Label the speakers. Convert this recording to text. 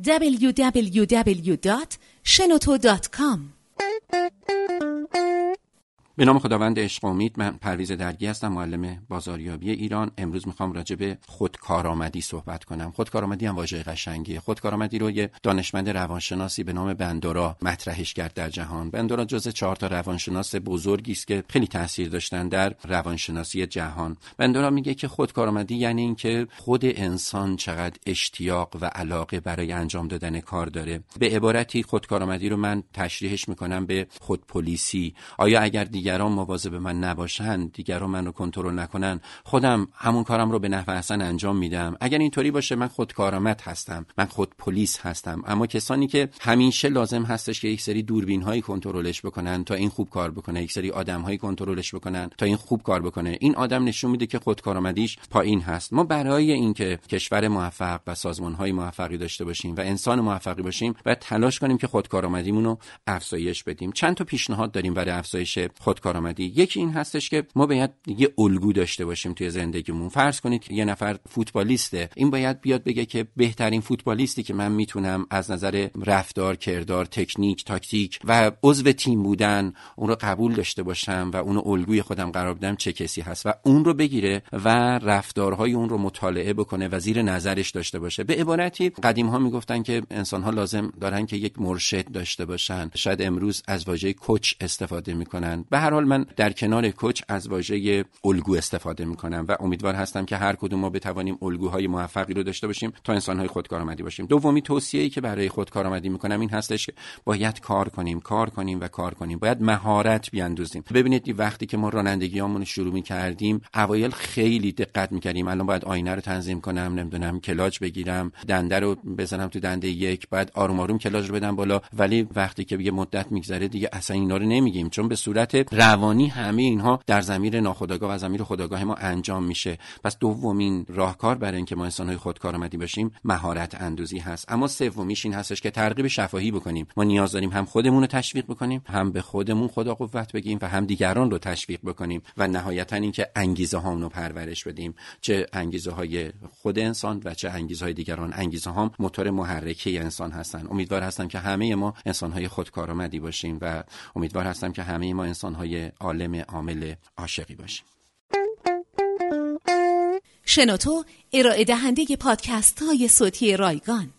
Speaker 1: www.shenoto.com
Speaker 2: به نام خداوند عشق امید من پرویز درگی هستم معلم بازاریابی ایران. امروز می‌خوام راجع به خودکارآمدی صحبت کنم. خودکارآمدی هم واژه قشنگیه. خودکارآمدی رو یه دانشمند روانشناسی به نام بندورا مطرحش کرد در جهان. بندورا جز چهار تا روانشناس بزرگی است که خیلی تاثیر داشتن در روانشناسی جهان. بندورا میگه که خودکارآمدی یعنی اینکه خود انسان چقدر اشتیاق و علاقه برای انجام دادن کار داره. به عبارتی خودکارآمدی رو من تشریحش می‌کنم به خودپلیسی. آیا اگر دیگر دیگران مواظب من نباشند دیگران من رو کنترل نکنن خودم همون کارم رو به نحو احسن انجام میدم. اگر اینطوری باشه من خودکارآمد هستم من خود پلیس هستم. اما کسانی که همیشه لازم هستش که یک سری دوربین هایی کنترلش بکنن تا این خوب کار بکنه یک سری آدم هایی کنترلش بکنن تا این خوب کار بکنه. این آدم نشون میده که خودکارآمدیش پایین هست. ما برای اینکه کشور موفق و سازمان های موفقی داشته باشیم و انسان موفقی باشیم و تلاش کنیم که خودکارآمدیمون رو افزایش بدیم. چند تا پیشنهاد داریم برای افزایش خود آمدی. یکی این هستش که ما باید یه الگو داشته باشیم توی زندگیمون. فرض کنید یه نفر فوتبالیسته. این باید بیاد بگه که بهترین فوتبالیستی که من می‌تونم از نظر رفتار کردار تکنیک تاکتیک و عضو تیم بودن اون رو قبول داشته باشم و اون رو الگوی خودم قرار بدم چه کسی هست و اون رو بگیره و رفتارهای اون رو مطالعه بکنه و زیر نظرش داشته باشه. به عبارتی قدیم ها می‌گفتن که انسان ها لازم دارن که یک مرشد داشته باشن. شاید امروز از واژه کوچ استفاده می‌کنن. به هر حال من در کنار کوچ از واژه الگو استفاده می‌کنم و امیدوار هستم که هر کدوم ما بتوانیم الگوهای موفقی رو داشته باشیم تا انسانهای خودکارآمدی باشیم. دومی توصیه‌ای که برای خودکارآمدی می‌کنم این هستش که باید کار کنیم کار کنیم و کار کنیم. باید مهارت بیاندوزیم. ببینید وقتی که ما رانندگیامون شروع می‌کردیم اوایل خیلی دقت می‌کردیم. الان باید آینه رو تنظیم کنم نمی‌دونم کلاج بگیرم دنده رو بزنم تو دنده یک بعد آروم آروم کلاج رو بدم بالا. ولی وقتی که یه مدت میگذره دیگه اصلا اینا رو نمیگیم. چون به صورت روانی همه اینها در زمیر ناخودآگاه و زمیر خودآگاه ما انجام میشه. پس دومین راهکار برای اینکه ما انسانهای خودکارآمدی باشیم مهارت اندوزی هست. اما سومیش این هستش که ترغیب شفاهی بکنیم. ما نیاز داریم هم خودمون رو تشویق بکنیم هم به خودمون خدا قوت بگیم و هم دیگران رو تشویق بکنیم و نهایتا اینکه انگیزه هامون رو پرورش بدیم. چه انگیزه های خود انسان و چه انگیزه های دیگران. انگیزه هام موتور محرکه انسان هستن. امیدوار هستم که همه ما انسان های خودکارآمدی باشیم و امیدوار هستم که همه ما انسان های عالم عامل عاشقی باشیم.
Speaker 1: شنوتو ارائه دهنده پادکست های صوتی رایگان.